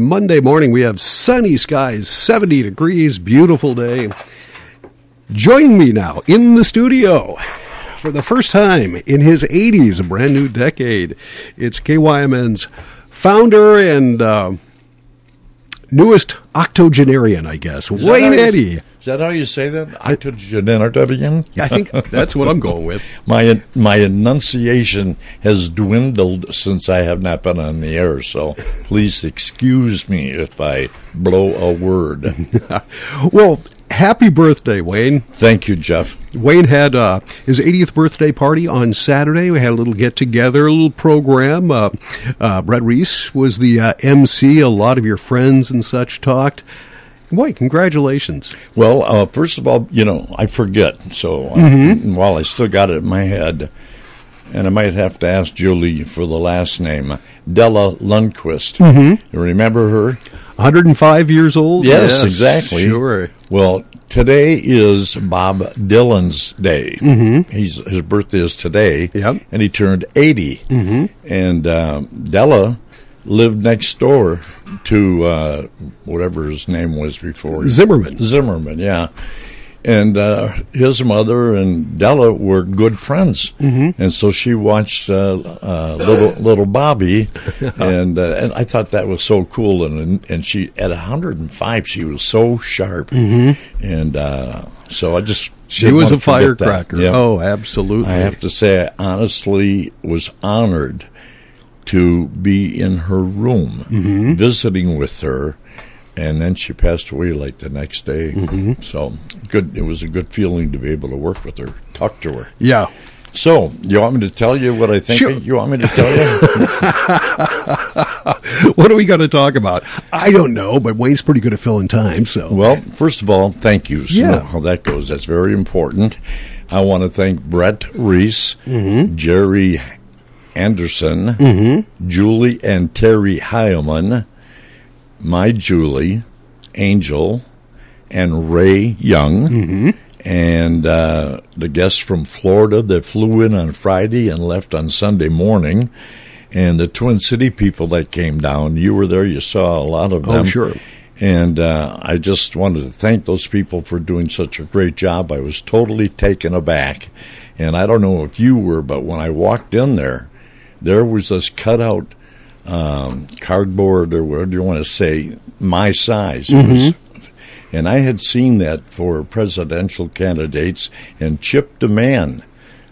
Monday morning, we have sunny skies, 70 degrees, beautiful day. Join me now in the studio for the first time in his 80s, a brand new decade. It's KYMN's founder and uh, newest octogenarian, I guess, Wayne how you- Eddy. Is that how you say that? Octogenarian? I think that's what I'm going with. My my enunciation has dwindled since I have not been on the air, so please excuse me if I blow a word. Well, happy birthday, Wayne. Thank you, Jeff. Wayne had uh, his 80th birthday party on Saturday. We had a little get together, a little program. Uh, uh, Brett Reese was the uh, MC. A lot of your friends and such talked. Boy, congratulations. Well, uh, first of all, you know, I forget. So uh, Mm-hmm. while I still got it in my head, and I might have to ask Julie for the last name, Della Lundquist. Mm-hmm. Remember her? 105 years old? Yes, exactly. Sure. Well, today is Bob Dylan's day. Mm-hmm. He's his birthday is today. Yep. and he turned 80 Mm-hmm. And um, Della lived next door to uh, whatever his name was before Zimmerman. Zimmerman, yeah. And uh, his mother and Della were good friends, mm-hmm. and so she watched uh, uh, little little Bobby, and uh, and I thought that was so cool. And and she at 105, she was so sharp, mm-hmm. and uh, so I just She was a want to forget that. firecracker. Yeah. Oh, absolutely. I have to say, I honestly was honored to be in her room, Mm-hmm. visiting with her, and then she passed away like the next day. Mm-hmm. So good. It was a good feeling to be able to work with her, talk to her. Yeah. So you want me to tell you what I think? Sure. You want me to tell you? What are we going to talk about? I don't know, but Wayne's pretty good at filling time, so. Well, first of all, thank you. So Yeah. how that goes. That's very important. I want to thank Brett Reese, Jerry Anderson, Julie and Terry Heilman, my Julie, Angel, and Ray Young, and uh, the guests from Florida that flew in on Friday and left on Sunday morning. And the Twin City people that came down, you were there, you saw a lot of them. Oh, them. sure. And uh, I just wanted to thank those people for doing such a great job. I was totally taken aback. And I don't know if you were, but when I walked in there, there was this cutout um, cardboard or whatever you want to say, my size. It was, and I had seen that for presidential candidates, and Chip DeMann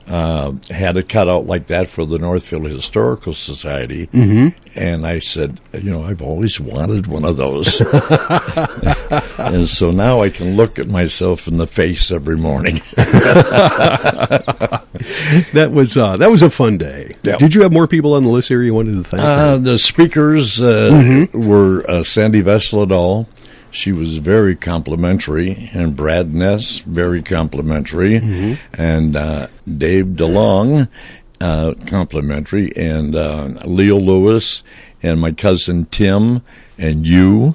uh, had a cutout like that for the Northfield Historical Society. Mm-hmm. And I said, you know, I've always wanted one of those. and so now I can look at myself in the face every morning. That was uh, that was a fun day. Did you have more people on the list here you wanted to thank? Uh, the speakers uh, were uh, Sandy Vesladal. She was very complimentary, and Brad Ness, very complimentary, and uh, Dave DeLong, uh, complimentary, and uh, Leo Lewis, and my cousin Tim, and you,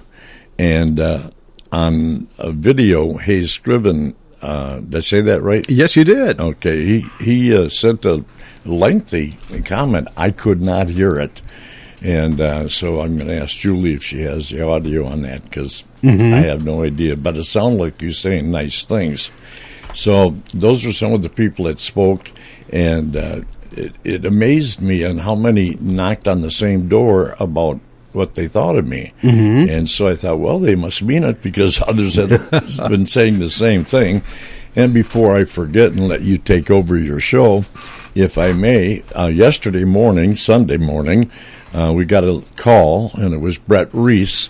and uh, on a video, Hayes Scriven. Uh, did I say that right? yes, you did. Okay, he he uh, sent a lengthy comment. I could not hear it, and uh, so I'm going to ask Julie if she has the audio on that because I have no idea. But it sounded like you saying nice things. So those are some of the people that spoke, and uh, it, it amazed me on how many knocked on the same door about what they thought of me. Mm-hmm. And so I thought, well, they must mean it because others have been saying the same thing. And before I forget and let you take over your show, if I may, uh, yesterday morning, Sunday morning, uh, we got a call, and it was Brett Reese,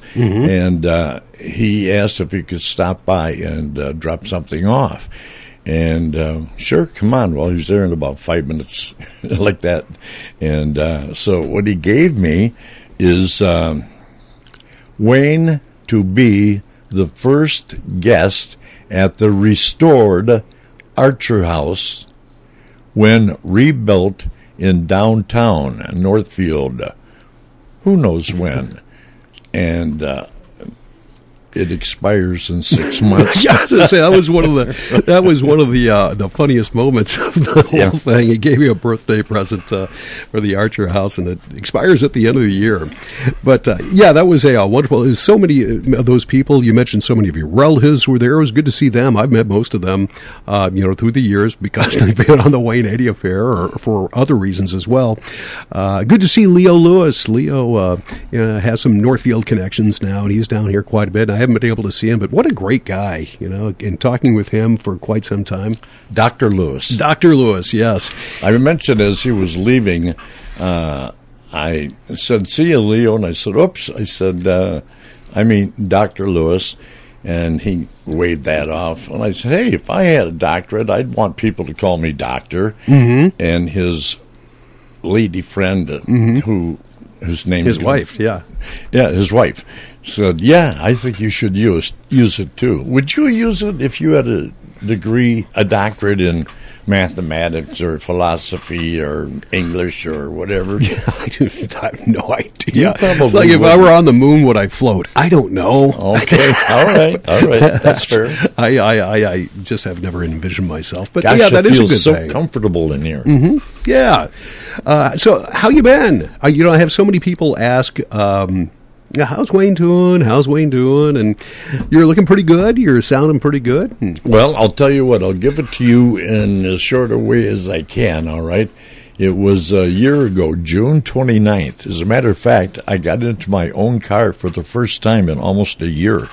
and uh, he asked if he could stop by and uh, drop something off. And uh, sure, come on. Well, he was there in about five minutes, like that. And uh, so, what he gave me is um, Wayne to be the first guest at the restored Archer House when rebuilt in downtown Northfield. Who knows when? And uh, it expires in six months. yeah, I was say that was one of the that was one of the uh, the funniest moments of the whole Yeah. thing. He gave me a birthday present uh, for the Archer House, and it expires at the end of the year. But uh, yeah, that was a uh, wonderful. There's so many uh, of those people you mentioned. So many of your relatives were there. It was good to see them. I've met most of them, uh, you know, through the years because they've been on the Wayne Eddy affair or for other reasons as well. Uh, good to see Leo Lewis. Leo uh, you know, has some Northfield connections now, and he's down here quite a bit. I haven't been able to see him, but what a great guy, you know, and talking with him for quite some time. Dr. Lewis. Dr. Lewis, yes. I mentioned as he was leaving, uh, I said, "See you, Leo," and I said, "Oops," I said, uh, "I mean, Doctor Lewis," and he waved that off. And I said, "Hey, if I had a doctorate, I'd want people to call me doctor." Mm-hmm. And his lady friend, uh, who whose name His is- wife, yeah. yeah, his wife said, "Yeah, I think you should use use it too. Would you use it if you had a degree, a doctorate in mathematics or philosophy or English or whatever?" I, do, I have no idea. You probably it's like if I wouldn't. were on the moon, would I float? I don't know. Okay, all right, all right, that's fair. I, I, I, I just have never envisioned myself. But Gosh, yeah, that is a feels good so thing. comfortable in here. Yeah. Uh, so, how you been? Uh, you know, I have so many people ask, um, yeah, "How's Wayne doing? How's Wayne doing?" And you're looking pretty good. You're sounding pretty good. Hmm. Well, I'll tell you what, I'll give it to you in as short a way as I can, all right? It was a year ago, June 29th. As a matter of fact, I got into my own car for the first time in almost a year.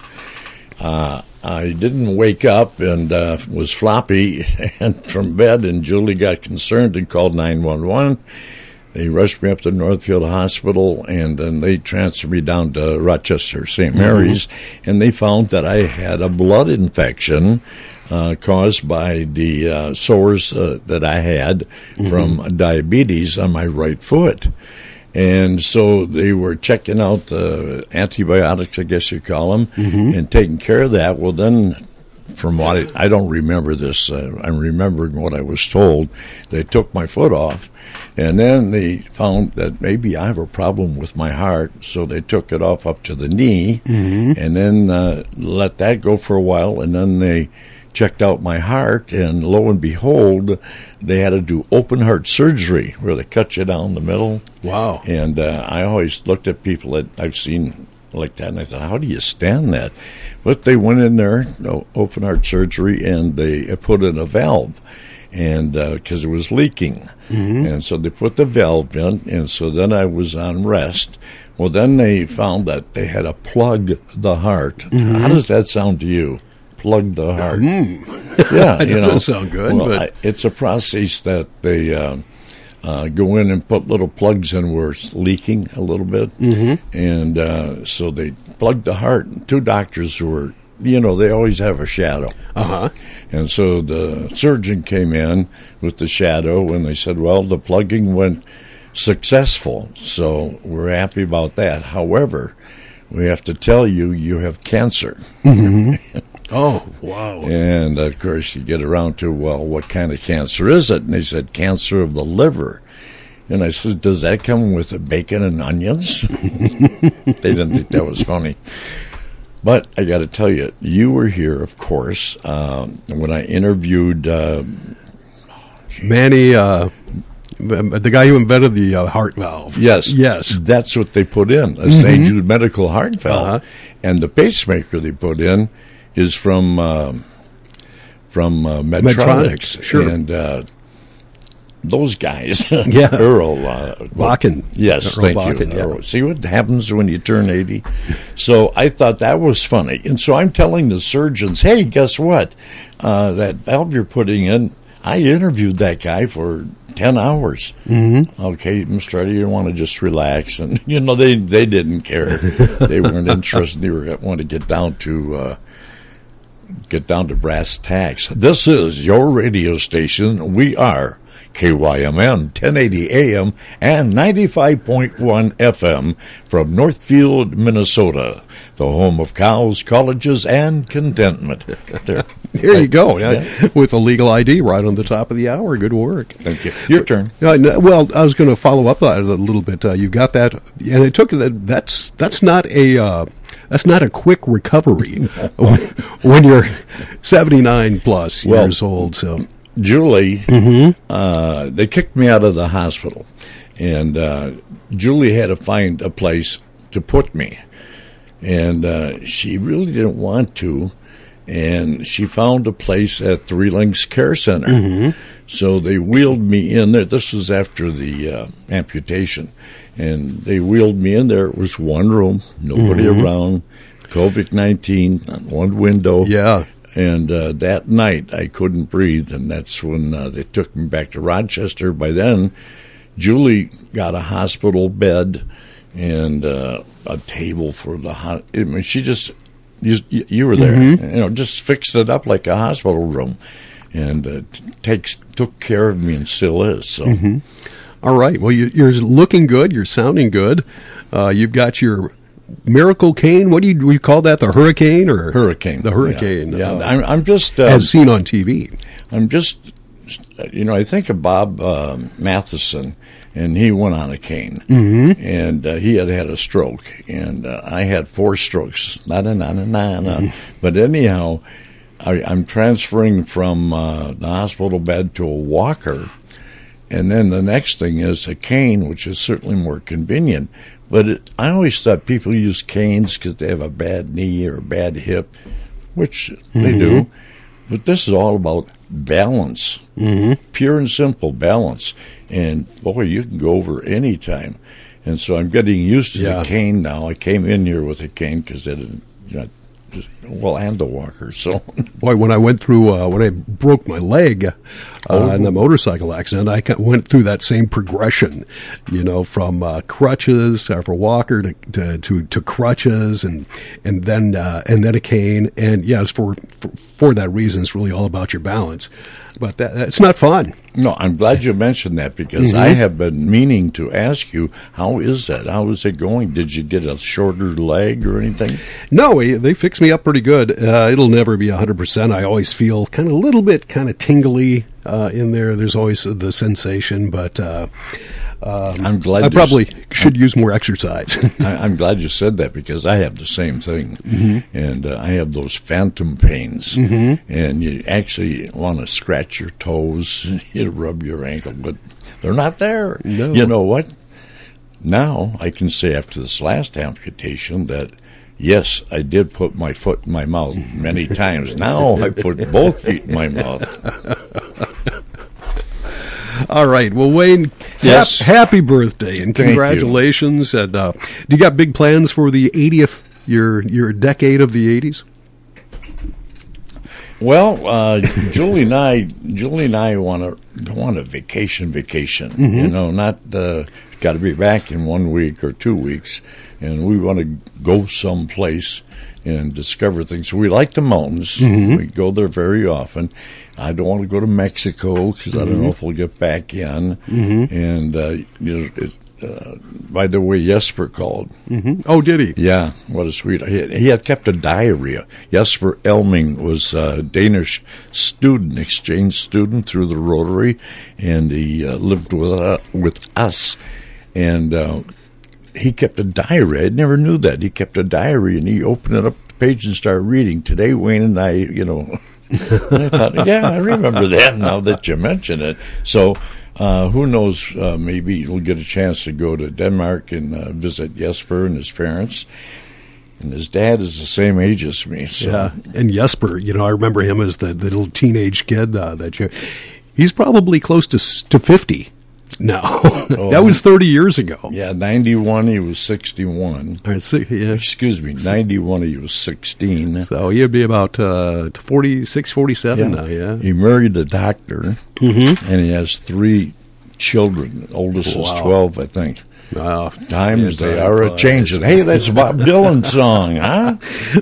Uh, I didn't wake up and uh, was floppy and from bed, and Julie got concerned and called 911. They rushed me up to Northfield Hospital, and then they transferred me down to Rochester St. Mary's, and they found that I had a blood infection uh, caused by the uh, sores uh, that I had from diabetes on my right foot. And so they were checking out the antibiotics, I guess you call them, and taking care of that. Well, then from what I, I don't remember this. Uh, I'm remembering what I was told. They took my foot off, and then they found that maybe I have a problem with my heart, so they took it off up to the knee, and then uh, let that go for a while, and then they checked out my heart, and lo and behold, they had to do open heart surgery where they cut you down the middle. Wow. And uh, I always looked at people that I've seen like that, and I thought, how do you stand that? But they went in there, no, open heart surgery, and they put in a valve, and uh, because it was leaking, mm-hmm. and so they put the valve in, and so then I was on rest. Well, then they found that they had to plug the heart. Mm-hmm. How does that sound to you? Plug the heart. Mm-hmm. Yeah, That you doesn't know, sound good, Well, but- I, it's a process that they uh, uh, go in and put little plugs in where it's leaking a little bit, mm-hmm. and uh, so they plugged the heart. Two doctors who were, you know, they always have a shadow, Uh huh. and so the surgeon came in with the shadow, and they said, "Well, the plugging went successful, so we're happy about that. However." We have to tell you you have cancer. Oh, wow. And of course, you get around to, well, what kind of cancer is it? And they said, cancer of the liver. And I said, does that come with a bacon and onions? they didn't think that was funny. But I got to tell you, you were here, of course, um, when I interviewed. Uh, Manny, uh, the guy who invented the uh, heart valve. yes, Yes. that's what they put in a St. Jude medical heart valve, Uh-huh. and the pacemaker they put in is from um from uh, Medtronics. Medtronics, sure. and uh, those guys, Yeah. Earl uh, Bakken. Yes, Earl thank Bakken, you. yeah. See what happens when you turn 80? So I thought that was funny. And so I'm telling the surgeons, hey, guess what? Uh, that valve you're putting in, I interviewed that guy for 10 hours. Mm-hmm. Okay, Mr. Eddy, you want to just relax. And, you know, they, they didn't care. they weren't interested. They were want to get down to. Uh, get down to brass tacks. This is your radio station. We are KYMN 1080 AM and 95.1 FM from Northfield, Minnesota, the home of cows, colleges, and contentment. There. There you go. Yeah. With a legal ID right on the top of the hour. Good work. Thank you. Your turn. Uh, well, I was going to follow up on it a little bit. Uh, you got that, and it took that. That's that's not a uh, that's not a quick recovery when, you're 79 plus Well- years old. So Julie, uh, they kicked me out of the hospital, and uh, Julie had to find a place to put me, and uh, she really didn't want to, and she found a place at Three Links Care Center. So they wheeled me in there. This was after the uh, amputation, and they wheeled me in there. It was one room, nobody around, COVID nineteen, one window. yeah, And uh, that night, I couldn't breathe, and that's when uh, they took me back to Rochester. By then, Julie got a hospital bed and uh, a table for the. Ho- I mean, she just you, you were there, you know, just fixed it up like a hospital room, and uh, t- takes took care of me and still is. So. All right. Well, you, you're looking good. You're sounding good. Uh, you've got your miracle cane. What do you, you call that? The hurricane or Hurricane, The hurricane. Yeah, uh. I'm, I'm just um, as seen on TV. I'm just, you know, I think of Bob uh, Matheson, and he went on a cane, mm-hmm. and uh, he had had a stroke, and uh, I had four strokes. Na na na na na na. But anyhow, I, I'm transferring from uh, the hospital bed to a walker, and then the next thing is a cane, which is certainly more convenient. But it, I always thought people use canes because they have a bad knee or a bad hip, which they do. But this is all about balance, mm-hmm. pure and simple balance. And boy, you can go over any time. And so I'm getting used to Yeah. the cane now. I came in here with a cane because it, you know, just, well, and the walker. So Boy, when I went through uh, when I broke my leg uh, in the motorcycle accident, I went through that same progression, you know, from uh, crutches uh, for walker to, to to to crutches and and then uh, and then a cane. And yes, for, for for that reason, it's really all about your balance. But that, it's not fun. No, I'm glad you mentioned that because I have been meaning to ask you, how is that? How is it going? Did you get a shorter leg or anything? No, they fixed me up pretty good. Uh, it'll never be 100%. I always feel kind of a little bit kind of tingly uh, in there. There's always the sensation, but uh, um, I'm glad I probably s- should use more exercise. I, I'm glad you said that because I have the same thing, Mm-hmm. and uh, I have those phantom pains, and you actually want to scratch your toes, you rub your ankle, but they're not there. No. You know what? Now I can say after this last amputation that. Yes, I did put my foot in my mouth many times. Now I put both feet in my mouth. All right. Well, Wayne, Yes. hap- happy birthday and Thank you. congratulations. And uh, do you got big plans for the 80th, your, your decade of the 80s? Well, uh, Julie and I, Julie and I want to want a vacation, vacation. Mm-hmm. You know, not uh, got to be back in one week or two weeks, and we want to go someplace and discover things. We like the mountains. Mm-hmm. We go there very often. I don't want to go to Mexico because I don't Mm-hmm. know if we'll get back in. And uh, it, uh, by the way, Jesper called. Oh, did he? Yeah, what a sweet. He had, he had kept a diary. Jesper Elming was a Danish student, exchange student through the Rotary, and he uh, lived with uh, with us. And uh, he kept a diary. I never knew that. He kept a diary, and he opened it up the page and started reading. Today, Wayne and I, you know, I thought, yeah, I remember that now that you mention it. So. Uh, who knows? Uh, maybe you'll get a chance to go to Denmark and uh, visit Jesper and his parents. And his dad is the same age as me. So. Yeah, and Jesper, you know, I remember him as the, the little teenage kid uh, that you. He's probably close to to fifty now. that was thirty years ago. Yeah, 91, he was 61. I see, yeah. Excuse me, 91, he was 16. So he'd be about uh, 46, 47 now. Yeah. He married a doctor, and he has three children. The oldest is 12, I think. Wow. Times they are a changing. Hey, that's Bob Dylan song, huh?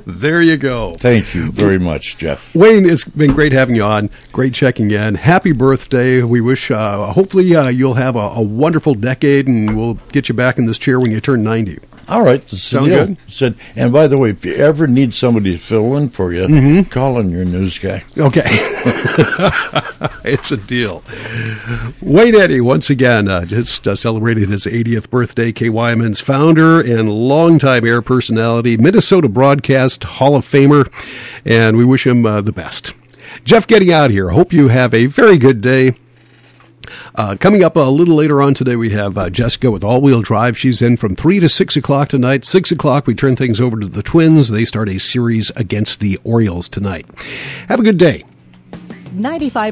There you go. Thank you very much, Jeff. Wayne, it's been great having you on. Great checking in. Happy birthday. We wish, uh, hopefully, uh, you'll have a, a wonderful decade and we'll get you back in this chair when you turn 90. All right, that's Sound deal. good? Said, and by the way, if you ever need somebody to fill in for you, Mm-hmm. call on your news guy. Okay. it's a deal. Wayne Eddy, once again, uh, just uh, celebrated his 80th birthday. KYMN's founder and longtime air personality, Minnesota Broadcast Hall of Famer, and we wish him uh, the best. Jeff, getting out here. Hope you have a very good day. Uh, coming up a little later on today, we have uh, Jessica with all wheel drive. She's in from 3 to 6 o'clock tonight. 6 o'clock, we turn things over to the Twins. They start a series against the Orioles tonight. Have a good day. 95